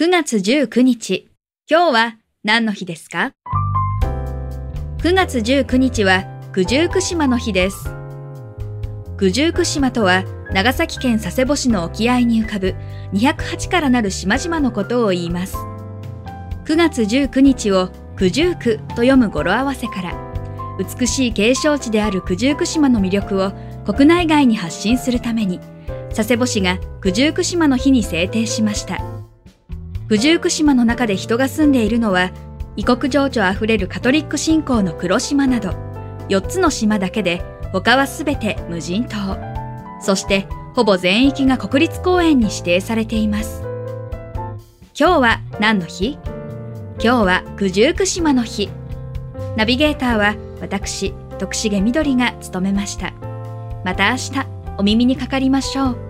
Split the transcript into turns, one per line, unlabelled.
9月19日、今日は何の日ですか ?9 月19日は九十九島の日です。九十九島とは長崎県佐世保市の沖合に浮かぶ208からなる島々のことを言います。9月19日を九十九と読む語呂合わせから、美しい景勝地である九十九島の魅力を国内外に発信するために、佐世保市が九十九島の日に制定しました。九十九島の中で人が住んでいるのは、異国情緒あふれるカトリック信仰の黒島など、4つの島だけで、他はすべて無人島。そして、ほぼ全域が国立公園に指定されています。今日は何の日？今日は九十九島の日。ナビゲーターは私、徳重みどりが務めました。また明日、お耳にかかりましょう。